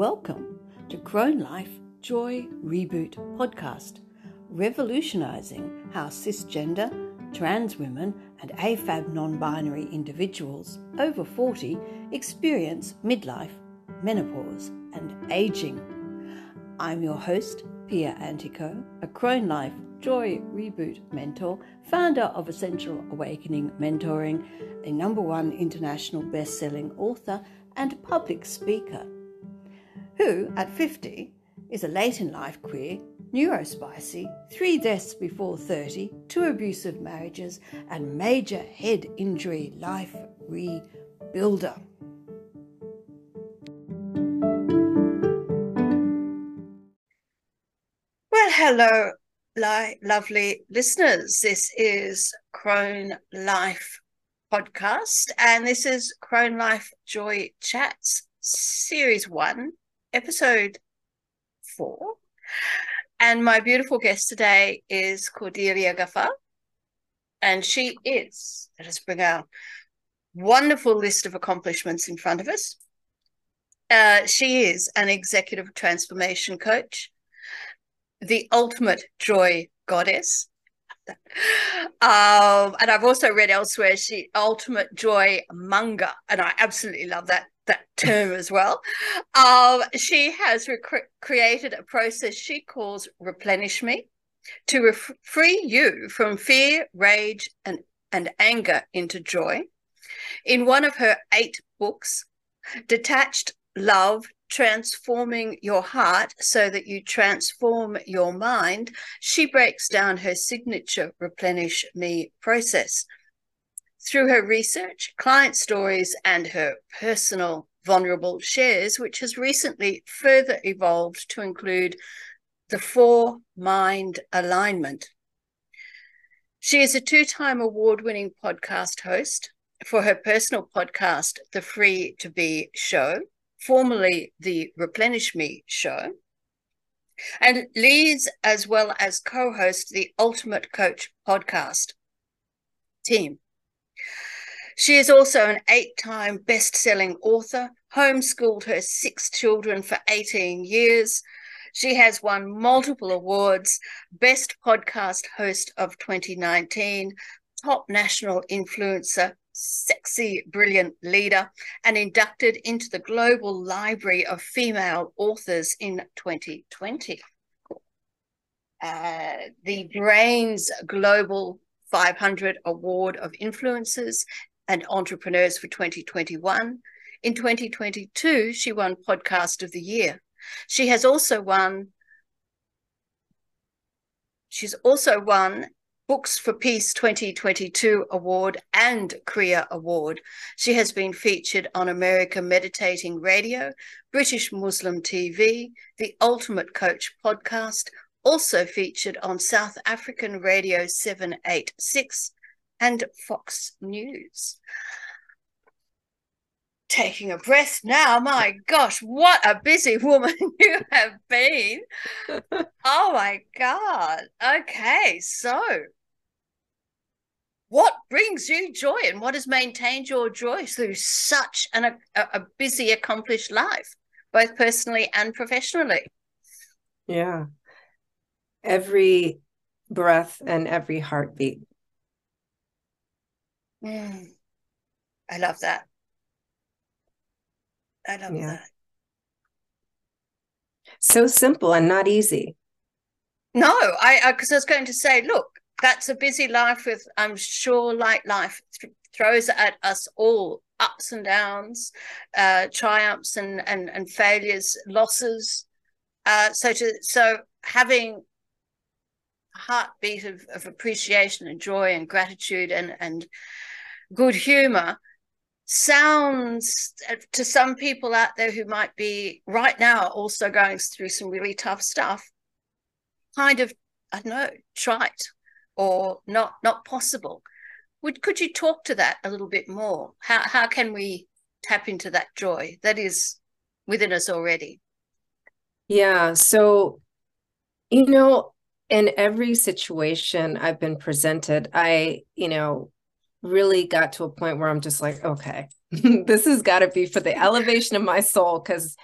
Welcome to Crone Life Joy Reboot podcast, revolutionizing how cisgender, trans women, and AFAB non binary individuals over 40 experience midlife, menopause, and aging. I'm your host, Pia Antico, a Crone Life Joy Reboot mentor, founder of Essential Awakening Mentoring, a number one international best selling author, and public speaker, who, at 50, is a late in life queer, neurospicy, three deaths before 30, two abusive marriages, and major head injury life rebuilder. Well, hello, li- lovely listeners. This is Crone Life podcast, and this is Crone Life Joy Chats, Series 1, Episode 4. And my beautiful guest today is Cordelia Gaffar, and she is, let us bring our wonderful list of accomplishments in front of us. Uh, she is an executive transformation coach, the ultimate joy goddess. Um, and I've also read elsewhere she ultimate joy monger, and I absolutely love that that term as well. Um, she has rec- created a process she calls replenish me to re- free you from fear, rage, and and anger into joy. In one of her eight books, Detached Love transforming your heart so that you transform your mind, she breaks down her signature replenish me process. Through her research, client stories, and her personal vulnerable shares, which has recently further evolved to include the four mind alignment. She is a two time award winning podcast host for her personal podcast, The Free to Be Show formerly the Replenish Me show, and leads as well as co hosts the Ultimate Coach podcast team. She is also an eight time best selling author, homeschooled her six children for 18 years. She has won multiple awards Best Podcast Host of 2019, Top National Influencer sexy, brilliant leader and inducted into the Global Library of Female Authors in 2020. Uh, the Brainz Global 500 Award of Influencers and Entrepreneurs for 2021. In 2022, she won Podcast of the Year. She has also won She's also won Books for Peace 2022 Award and CREA Award. She has been featured on America Meditating Radio, British Muslim TV, the Ultimate Coach podcast, also featured on South African Radio 786 and Fox News. Taking a breath now, my gosh, what a busy woman you have been. oh my God. Okay, so what brings you joy and what has maintained your joy through such an, a, a busy, accomplished life, both personally and professionally? Yeah. Every breath and every heartbeat. Mm. I love that. I love yeah. that. So simple and not easy. No, I because I, I was going to say, look, that's a busy life with i'm sure like life th- throws at us all ups and downs uh, triumphs and, and and failures losses uh, so to so having a heartbeat of, of appreciation and joy and gratitude and and good humor sounds uh, to some people out there who might be right now also going through some really tough stuff kind of i don't know trite or not not possible. Would could you talk to that a little bit more? How how can we tap into that joy that is within us already? Yeah. So, you know, in every situation I've been presented, I, you know, really got to a point where I'm just like, okay, this has got to be for the elevation of my soul because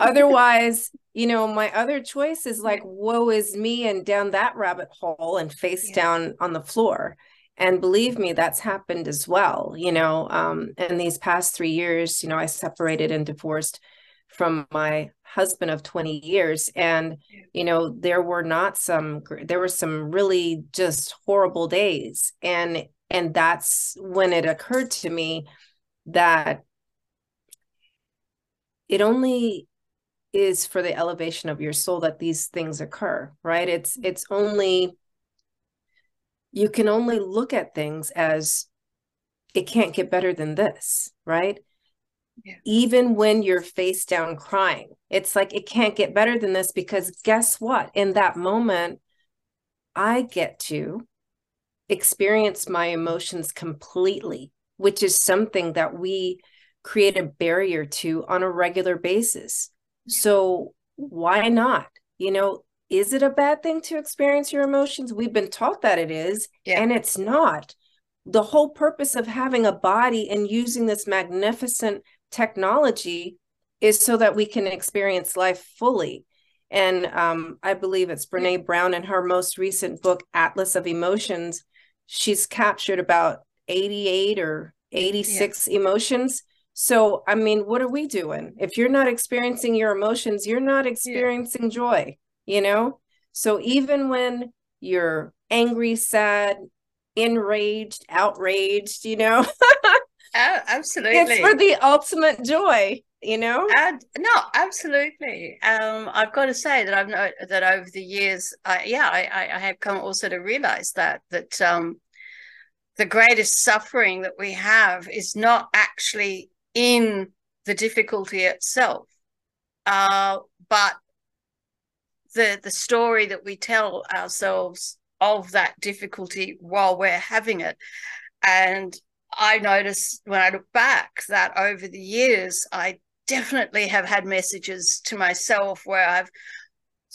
otherwise you know my other choice is like woe is me and down that rabbit hole and face yeah. down on the floor. And believe me that's happened as well you know um in these past 3 years you know I separated and divorced from my husband of 20 years and you know there were not some there were some really just horrible days. And and that's when it occurred to me that it only is for the elevation of your soul that these things occur right? It's mm-hmm. it's only you can only look at things as it can't get better than this right? Yeah. even when you're face down crying it's like it can't get better than this because guess what? In that moment i get to experience my emotions completely which is something that we create a barrier to on a regular basis so why not? You know, is it a bad thing to experience your emotions? We've been taught that it is, yeah. and it's not. The whole purpose of having a body and using this magnificent technology is so that we can experience life fully. And um, I believe it's Brene Brown in her most recent book, Atlas of Emotions. She's captured about 88 or 86 yeah. emotions so, I mean, what are we doing? If you're not experiencing your emotions, you're not experiencing yeah. joy, you know? So, even when you're angry, sad, enraged, outraged, you know? Oh, absolutely. It's for the ultimate joy, you know? No, absolutely. Um, I've got to say that I've known that over the years, uh, yeah, I, I have come also to realize that, that, um, the greatest suffering that we have is not actually in the difficulty itself, uh, but the the story that we tell ourselves of that difficulty while we're having it. And I notice when I look back that over the years, I definitely have had messages to myself where I've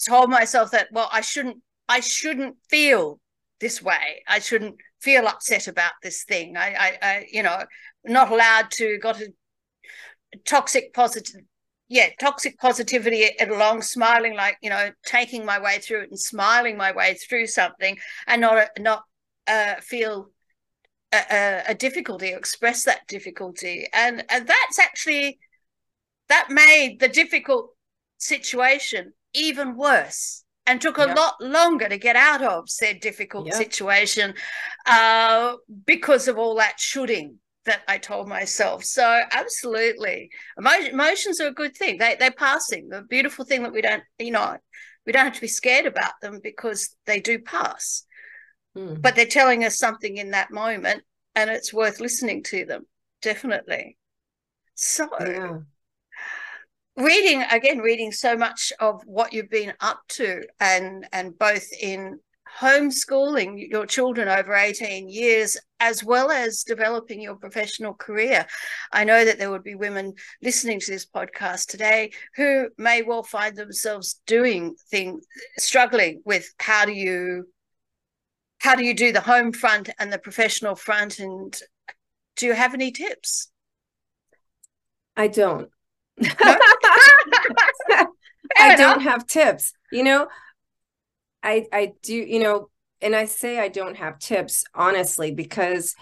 told myself that, well, I shouldn't, I shouldn't feel this way. I shouldn't feel upset about this thing. I, I, I you know, not allowed to, got a toxic positive yeah toxic positivity along smiling like you know taking my way through it and smiling my way through something and not not uh, feel a, a, difficulty express that difficulty and and that's actually that made the difficult situation even worse and took a yep. lot longer to get out of said difficult yep. situation uh, because of all that shooting that I told myself. So absolutely, emotions are a good thing. They they're passing. The beautiful thing that we don't, you know, we don't have to be scared about them because they do pass. Mm. But they're telling us something in that moment, and it's worth listening to them. Definitely. So. Yeah. Reading again, reading so much of what you've been up to, and and both in homeschooling your children over 18 years as well as developing your professional career. I know that there would be women listening to this podcast today who may well find themselves doing things struggling with how do you how do you do the home front and the professional front and do you have any tips? I don't. I don't have tips. You know, I I do, you know, and I say I don't have tips honestly because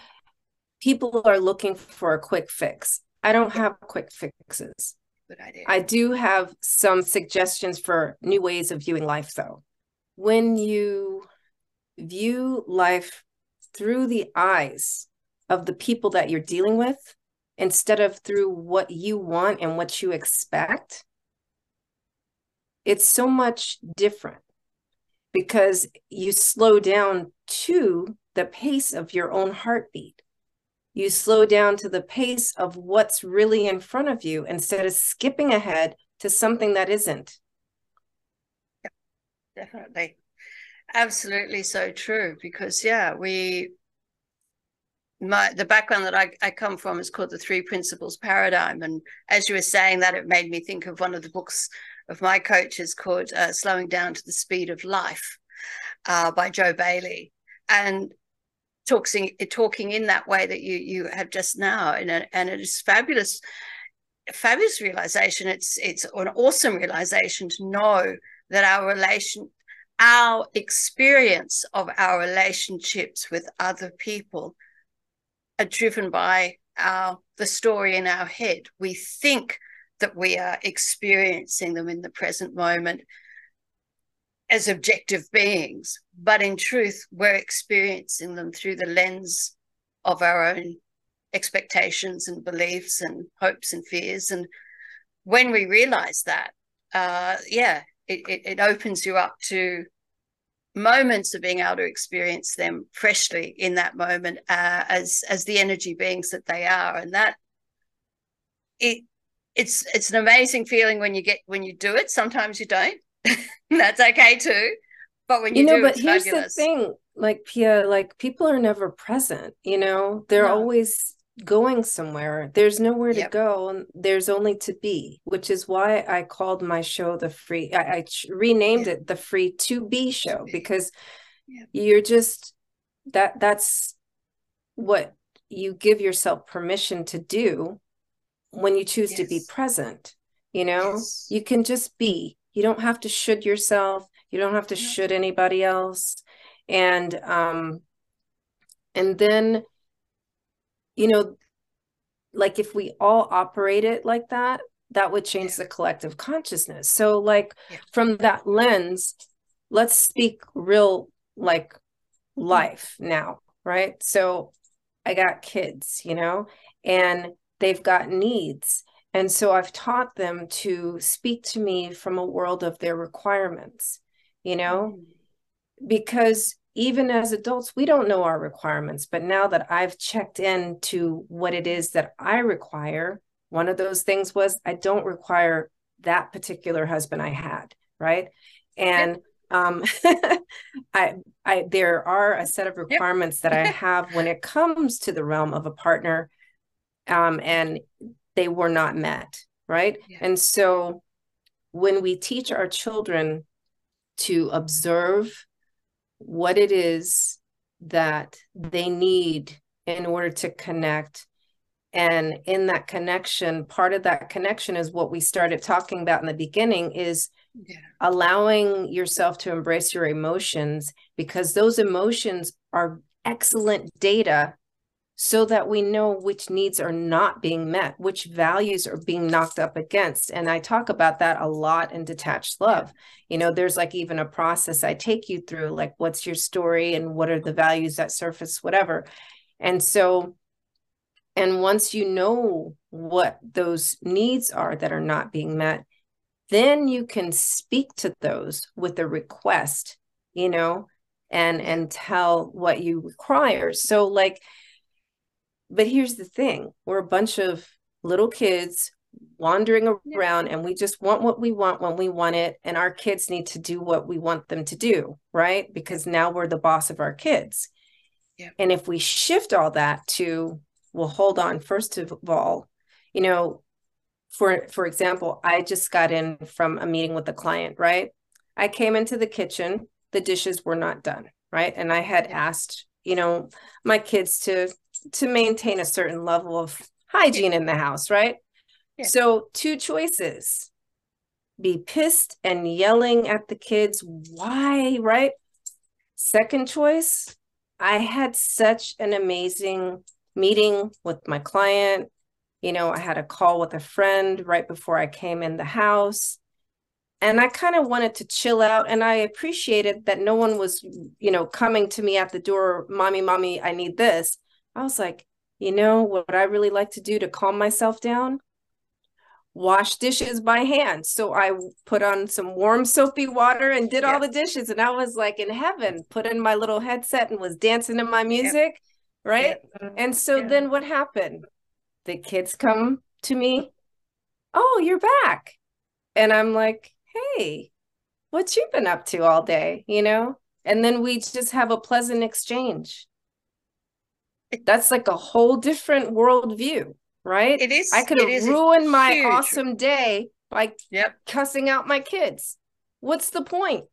people are looking for a quick fix. I don't have quick fixes. Good idea. I do have some suggestions for new ways of viewing life though. When you view life through the eyes of the people that you're dealing with instead of through what you want and what you expect, it's so much different because you slow down to the pace of your own heartbeat. You slow down to the pace of what's really in front of you instead of skipping ahead to something that isn't. Yeah, definitely. Absolutely so true. Because yeah, we my the background that I, I come from is called the three principles paradigm. And as you were saying that, it made me think of one of the books of my coaches called uh, Slowing Down to the Speed of Life uh, by Joe Bailey. And talking talking in that way that you you have just now and, and it is fabulous fabulous realization. It's it's an awesome realization to know that our relation, our experience of our relationships with other people are driven by our the story in our head. We think that we are experiencing them in the present moment as objective beings, but in truth, we're experiencing them through the lens of our own expectations and beliefs and hopes and fears. And when we realize that, uh, yeah, it, it, it opens you up to moments of being able to experience them freshly in that moment uh, as as the energy beings that they are and that it it's it's an amazing feeling when you get when you do it sometimes you don't that's okay too but when you, you know do, but here's fabulous. the thing like pia like people are never present you know they're no. always going somewhere. There's nowhere to go, and there's only to be, which is why I called my show the free. I, I renamed it the free to be show because yep. you're just that. That's what you give yourself permission to do when you choose yes. to be present. You know, yes. you can just be. You don't have to should yourself. You don't have to should anybody else. And um, and then you know, like if we all operate it like that, that would change yeah. the collective consciousness. So, like yeah. from that lens, let's speak real like life now, right? So, I got kids, you know, and they've got needs. And so I've taught them to speak to me from a world of their requirements, you know, mm-hmm. because even as adults, we don't know our requirements. But now that I've checked in to what it is that I require, one of those things was I don't require that particular husband I had, right? And um I I there are a set of requirements that I have when it comes to the realm of a partner um and they were not met, right? Yeah. And so when we teach our children to observe what it is that they need in order to connect. And in that connection, part of that connection is what we started talking about in the beginning is yeah. allowing yourself to embrace your emotions because those emotions are excellent data so that we know which needs are not being met, which values are being knocked up against. And I talk about that a lot in detached love. You know, there's like even a process I take you through, like what's your story and what are the values that surface, whatever. And so, and once you know what those needs are that are not being met, then you can speak to those with a request, you know, and and tell what you require. So like but here's the thing we're a bunch of little kids wandering around and we just want what we want when we want it and our kids need to do what we want them to do right? Because now we're the boss of our kids. Yeah. and if we shift all that to well hold on first of all you know for for example i just got in from a meeting with a client right? I came into the kitchen the dishes were not done right? And i had asked you know my kids to to maintain a certain level of hygiene in the house, right? Yeah. So, two choices be pissed and yelling at the kids. Why, right? Second choice, I had such an amazing meeting with my client. You know, I had a call with a friend right before I came in the house. And I kind of wanted to chill out. And I appreciated that no one was, you know, coming to me at the door, Mommy, Mommy, I need this. I was like, you know what I really like to do to calm myself down? Wash dishes by hand. So I put on some warm soapy water and did yep. all the dishes. And I was like in heaven, put in my little headset and was dancing to my music. Yep. Right. Yep. Mm-hmm. And so yeah. then what happened? The kids come to me. Oh, you're back. And I'm like, hey, what you been up to all day? You know? And then we just have a pleasant exchange that's like a whole different worldview, right? It is. I could have ruined my awesome day by yep. cussing out my kids. What's the point?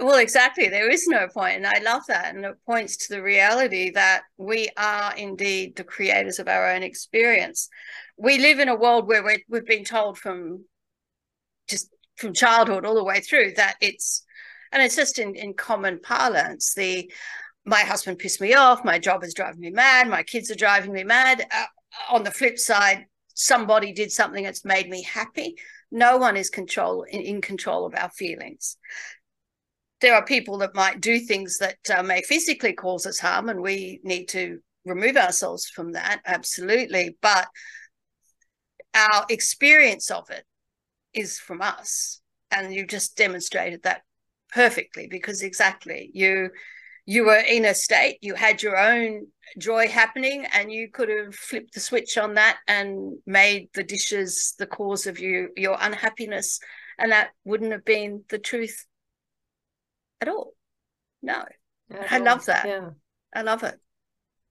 well, exactly. There is no point, and I love that, and it points to the reality that we are indeed the creators of our own experience. We live in a world where we have been told from just from childhood all the way through that it's, and it's just in in common parlance the my husband pissed me off, my job is driving me mad, my kids are driving me mad. Uh, on the flip side, somebody did something that's made me happy. No one is control in, in control of our feelings. There are people that might do things that uh, may physically cause us harm, and we need to remove ourselves from that. Absolutely, but our experience of it is from us, and you've just demonstrated that perfectly because exactly you you were in a state, you had your own joy happening, and you could have flipped the switch on that and made the dishes the cause of you your unhappiness, and that wouldn't have been the truth at all. No, at I all. love that. Yeah, I love it.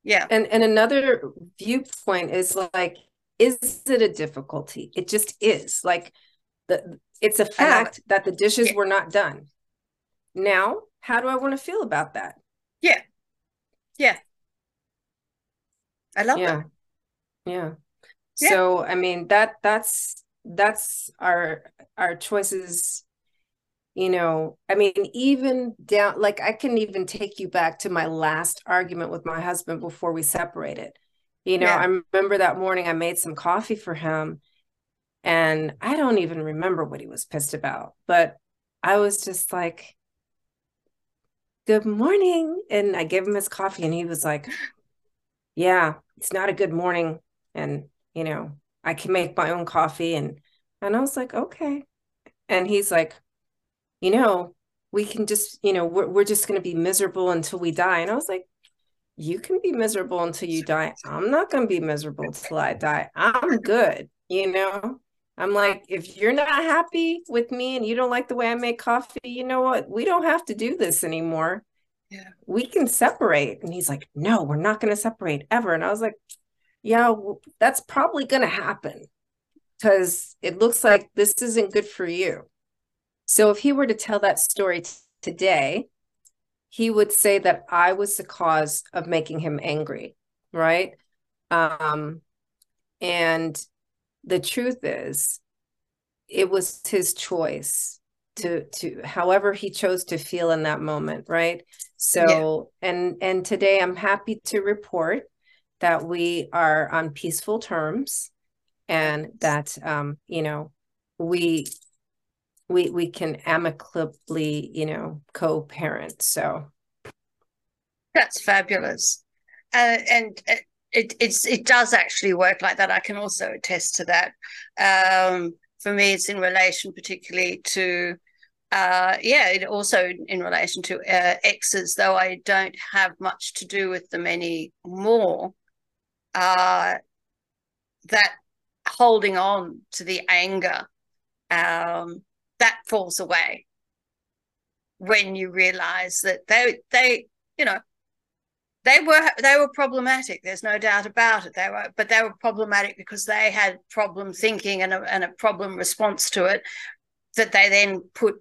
Yeah, and and another viewpoint is like, is it a difficulty? It just is. Like the it's a fact it. that the dishes yeah. were not done. Now, how do I want to feel about that? Yeah. Yeah. I love yeah. it. Yeah. yeah. So I mean that that's that's our our choices you know i mean even down like i can even take you back to my last argument with my husband before we separated you know yeah. i remember that morning i made some coffee for him and i don't even remember what he was pissed about but i was just like good morning. And I gave him his coffee and he was like, yeah, it's not a good morning. And, you know, I can make my own coffee. And, and I was like, okay. And he's like, you know, we can just, you know, we're, we're just going to be miserable until we die. And I was like, you can be miserable until you die. I'm not going to be miserable until I die. I'm good, you know? I'm like, if you're not happy with me and you don't like the way I make coffee, you know what? We don't have to do this anymore. Yeah. We can separate. And he's like, no, we're not going to separate ever. And I was like, yeah, that's probably going to happen because it looks like this isn't good for you. So if he were to tell that story t- today, he would say that I was the cause of making him angry, right? Um, and the truth is it was his choice to to however he chose to feel in that moment right? So yeah. and and today i'm happy to report that we are on peaceful terms and that um you know we we we can amicably you know co-parent so. That's fabulous. Uh, and uh, it it's it does actually work like that. I can also attest to that. Um, for me, it's in relation particularly to uh, yeah, it also in relation to uh, exes, though I don't have much to do with them anymore. Uh, that holding on to the anger um, that falls away when you realize that they they you know they were they were problematic there's no doubt about it. They were but they were problematic because they had problem thinking and a, and a problem response to it that they then put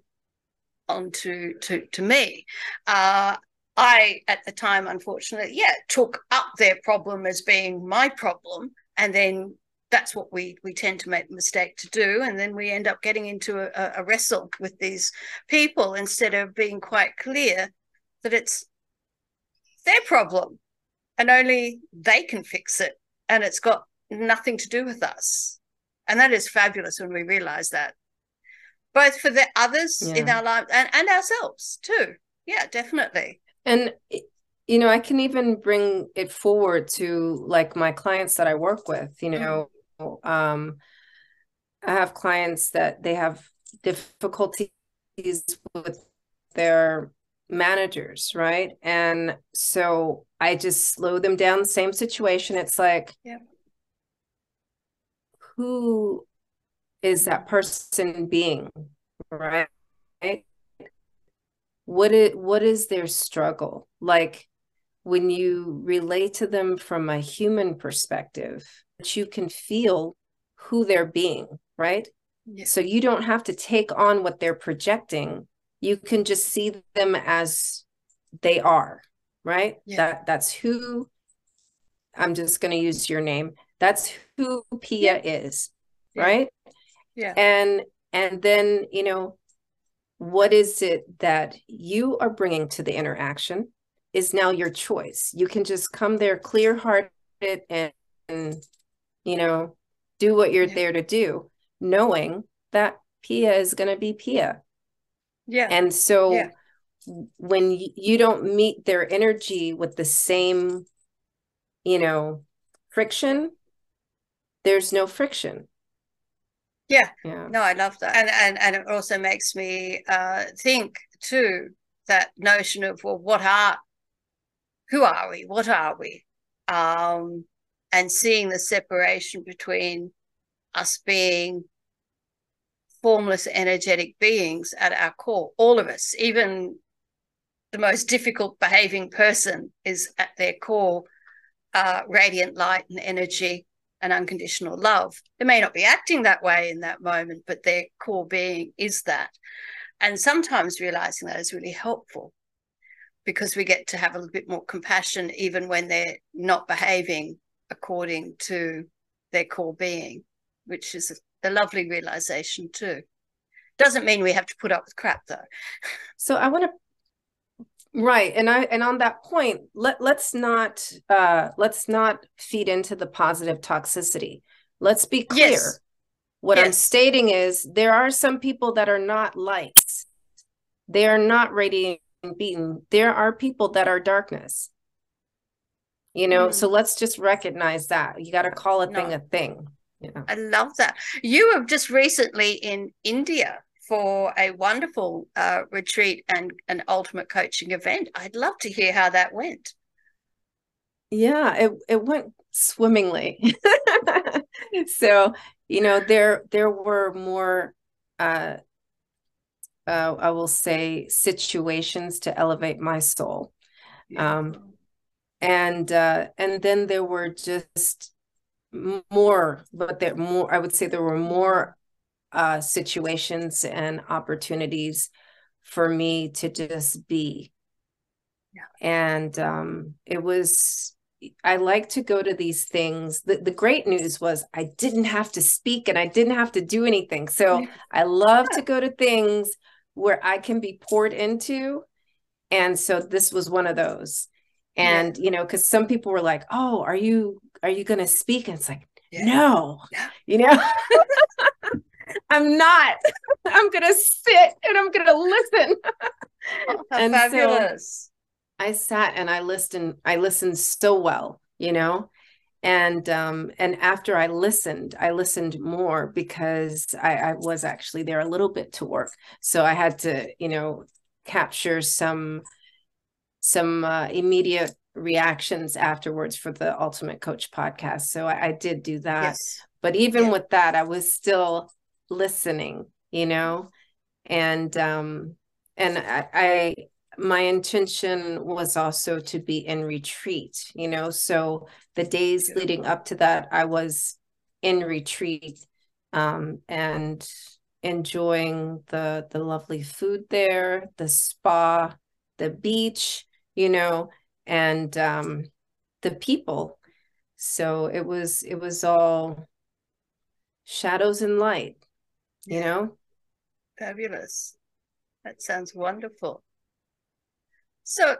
onto to to me. Uh, i at the time unfortunately yeah took up their problem as being my problem and then that's what we we tend to make the mistake to do and then we end up getting into a, a wrestle with these people instead of being quite clear that it's their problem and only they can fix it. And it's got nothing to do with us. And that is fabulous when we realize that, both for the others yeah. in our life and, and ourselves too. Yeah, definitely. And, you know, I can even bring it forward to like my clients that I work with, you know, mm-hmm. um, I have clients that they have difficulties with their managers, right? And so I just slow them down. Same situation. It's like, yeah. who is that person being, right? What is what is their struggle like? When you relate to them from a human perspective, that you can feel who they're being, right? Yeah. So you don't have to take on what they're projecting you can just see them as they are, right? Yeah. That that's who I'm just going to use your name. That's who Pia yeah. is, yeah. right? Yeah. And and then, you know, what is it that you are bringing to the interaction is now your choice. You can just come there clear hearted and, and, you know, do what you're yeah. there to do, knowing that Pia is going to be Pia. Yeah. And so yeah. when you don't meet their energy with the same, you know, friction, there's no friction. Yeah. Yeah. No, I love that. And and and it also makes me uh think too that notion of well what are who are we? What are we? Um and seeing the separation between us being formless energetic beings at our core. All of us even the most difficult behaving person is at their core uh, radiant light and energy and unconditional love. They may not be acting that way in that moment but their core being is that. And sometimes realizing that is really helpful because we get to have a little bit more compassion even when they're not behaving according to their core being which is a lovely realization too. Doesn't mean we have to put up with crap though. So I want to right and i and on that point let let's not uh let's not feed into the positive toxicity let's be clear yes. what yes. i'm stating is there are some people that are not lights they are not radiating beaten there are people that are darkness you know mm. so let's just recognize that you got to call a no. thing a thing yeah. I love that. You were just recently in India for a wonderful uh, retreat and an ultimate coaching event. I'd love to hear how that went. Yeah, it it went swimmingly. so, you know, there there were more uh uh, I will say situations to elevate my soul. Yeah. Um, and uh, and then there were just more, but there more. I would say there were more uh, situations and opportunities for me to just be. Yeah. And um, it was. I like to go to these things. The, the great news was I didn't have to speak and I didn't have to do anything. So I love yeah. to go to things where I can be poured into. And so this was one of those. And, yeah. you know, because some people were like, oh, are you are you going to speak? And it's like, yeah. no, you know, I'm not. I'm going to sit and I'm going to listen. Oh, and fabulous. So I sat and I listened. I listened so well, you know, and um and after i listened i listened more because i i was actually there a little bit to work so i had to you know capture some some uh, immediate reactions afterwards for the Ultimate Coach podcast. So I, I did do that. Yes. But even yeah. with that, I was still listening, you know, and um and I, I my intention was also to be in retreat, you know. So the days yeah. leading up to that, I was in retreat um and enjoying the the lovely food there, the spa, the beach, you know, and um, the people. So it was it was all shadows and light, you know. Fabulous. That sounds wonderful. So,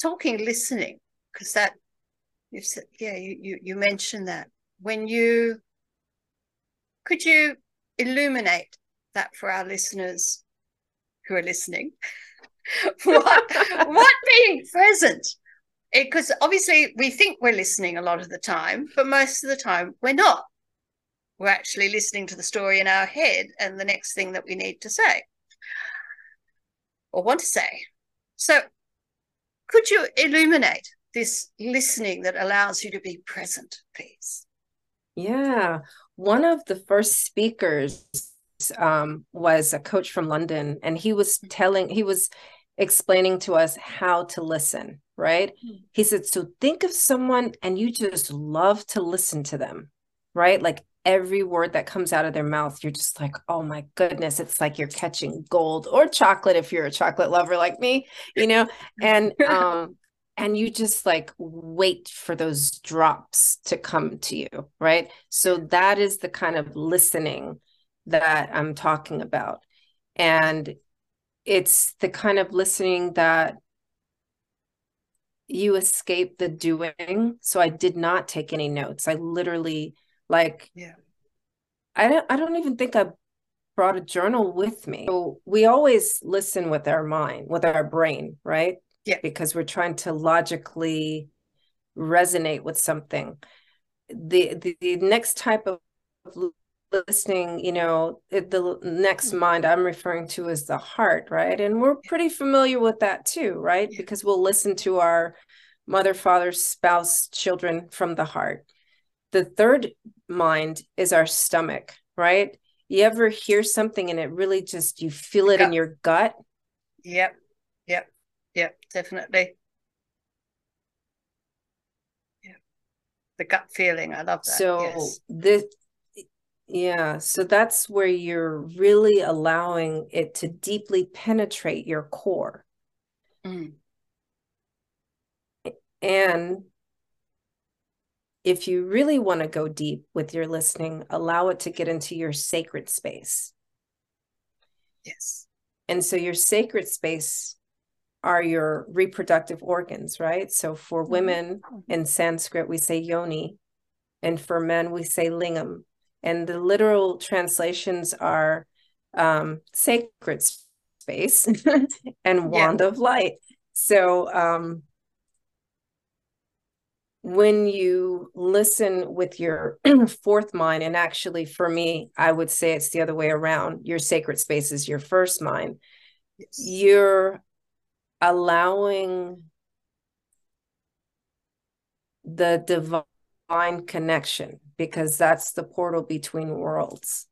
talking listening, because that you said, yeah, you, you you mentioned that when you could you illuminate that for our listeners who are listening what what being present because obviously we think we're listening a lot of the time, but most of the time we're not. We're actually listening to the story in our head and the next thing that we need to say or want to say. So, could you illuminate this listening that allows you to be present, please? Yeah. One of the first speakers um, was a coach from London, and he was telling, he was explaining to us how to listen, right? Mm-hmm. He said, So think of someone and you just love to listen to them, right? Like every word that comes out of their mouth, you're just like, oh my goodness, it's like you're catching gold or chocolate if you're a chocolate lover like me, you know? And um and you just like wait for those drops to come to you, right? So that is the kind of listening that I'm talking about. And it's the kind of listening that you escape the doing. So I did not take any notes. I literally like yeah. I don't I don't even think I brought a journal with me. So we always listen with our mind, with our brain, right? Yeah. Because we're trying to logically resonate with something. The the, the next type of listening, you know, the next mm. mind I'm referring to is the heart, right? And we're pretty familiar with that too, right? Because we'll listen to our mother, father, spouse, children from the heart. The third mind is our stomach, right? You ever hear something and it really just you feel it in your gut? Yep. Yep. Yep, definitely. Yeah. The gut feeling. I love that. So yes. this yeah, so that's where you're really allowing it to deeply penetrate your core. Mm. And if you really want to go deep with your listening, allow it to get into your sacred space. Yes. And so your sacred space are your reproductive organs, right? So for mm-hmm. women in Sanskrit, we say yoni, and for men, we say lingam and the literal translations are um, sacred space and wand yeah. of light. So um, when you listen with your fourth mind, and actually for me, I would say it's the other way around. Your sacred space is your first mind. Yes. You're allowing the divine connection because that's the portal between worlds.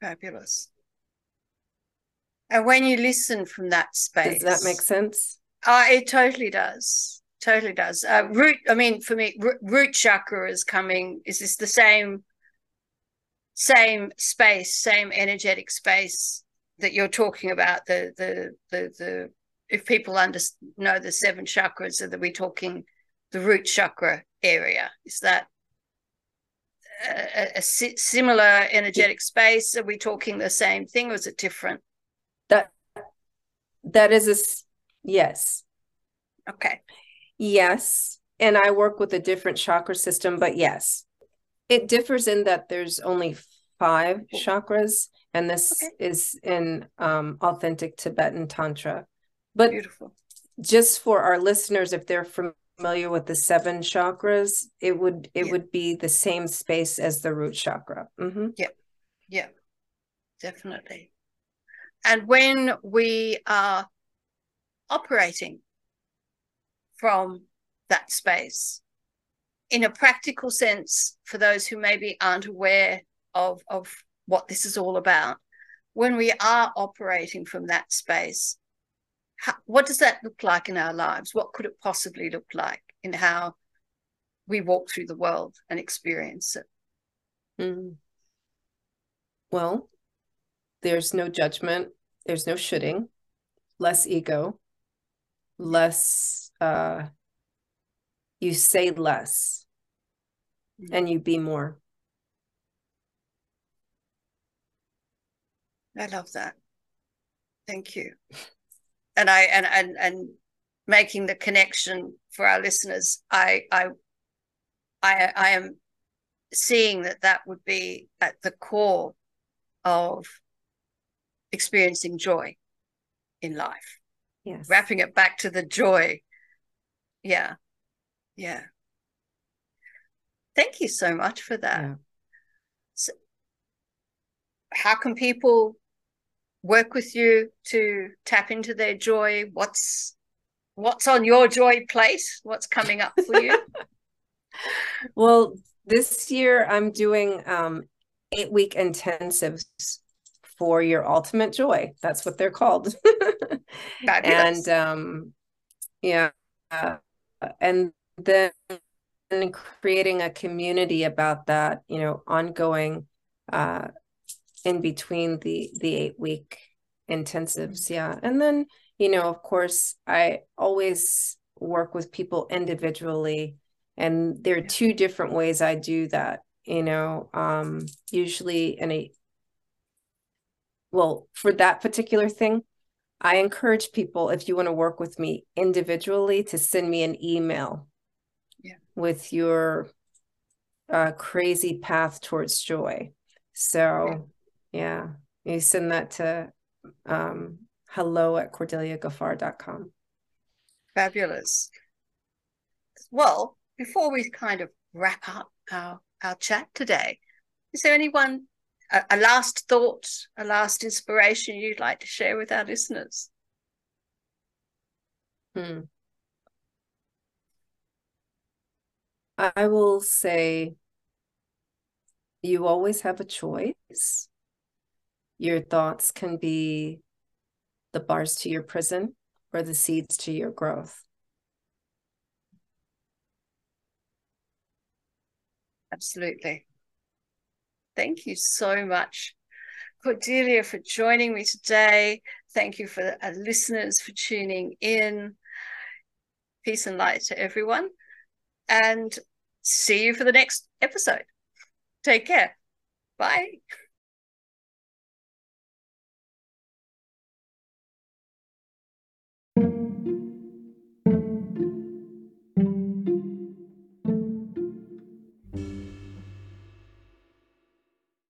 Fabulous. And when you listen from that space, does that make sense? Uh, it totally does. Totally does. Uh, root. I mean, for me, root chakra is coming. Is this the same, same space, same energetic space that you're talking about? The the the the. If people under, know the seven chakras, are we talking the root chakra area? Is that a, a, similar energetic space? Are we talking the same thing, or is it different? That that is a yes. Okay. Yes, and I work with a different chakra system, but yes, it differs in that there's only five chakras, and this okay. is in um, authentic Tibetan tantra. But beautiful. Just for our listeners, if they're from familiar with the seven chakras, it would it yeah. would be the same space as the root chakra. Mm-hmm. Yeah, yeah, definitely. And when we are operating from that space, in a practical sense, for those who maybe aren't aware of of what this is all about, when we are operating from that space, how, what does that look like in our lives? What could it possibly look like in how we walk through the world and experience it? Mm. Well, there's no judgment, there's no shooting, less ego, less, uh, you say less mm. and you be more. I love that. Thank you and I and and and making the connection for our listeners, I I I, I am seeing that that would be at the core of experiencing joy in life. Yes. Wrapping it back to the joy. Yeah. Yeah. Thank you so much for that. Yeah. So, how can people work with you to tap into their joy? What's what's on your joy plate? What's coming up for you? Well this year i'm doing um eight week intensives for your ultimate joy. That's what they're called. And um yeah uh, and then creating a community about that, you know, ongoing uh, in between the the eight week intensives. Yeah. And then, you know, of course, I always work with people individually. And there are two different ways I do that, you know, um, usually in a well, for that particular thing, I encourage people, if you want to work with me individually, to send me an email yeah. with your uh, crazy path towards joy. So, yeah, you send that to um, hello at cordeliagaffar.com. Fabulous. Well, before we kind of wrap up our, our chat today, is there anyone a, a last thought, a last inspiration you'd like to share with our listeners? Hmm. I will say you always have a choice. Your thoughts can be the bars to your prison or the seeds to your growth. Absolutely. Thank you so much, Cordelia, for joining me today. Thank you for our listeners for tuning in. Peace and light to everyone. And see you for the next episode. Take care. Bye.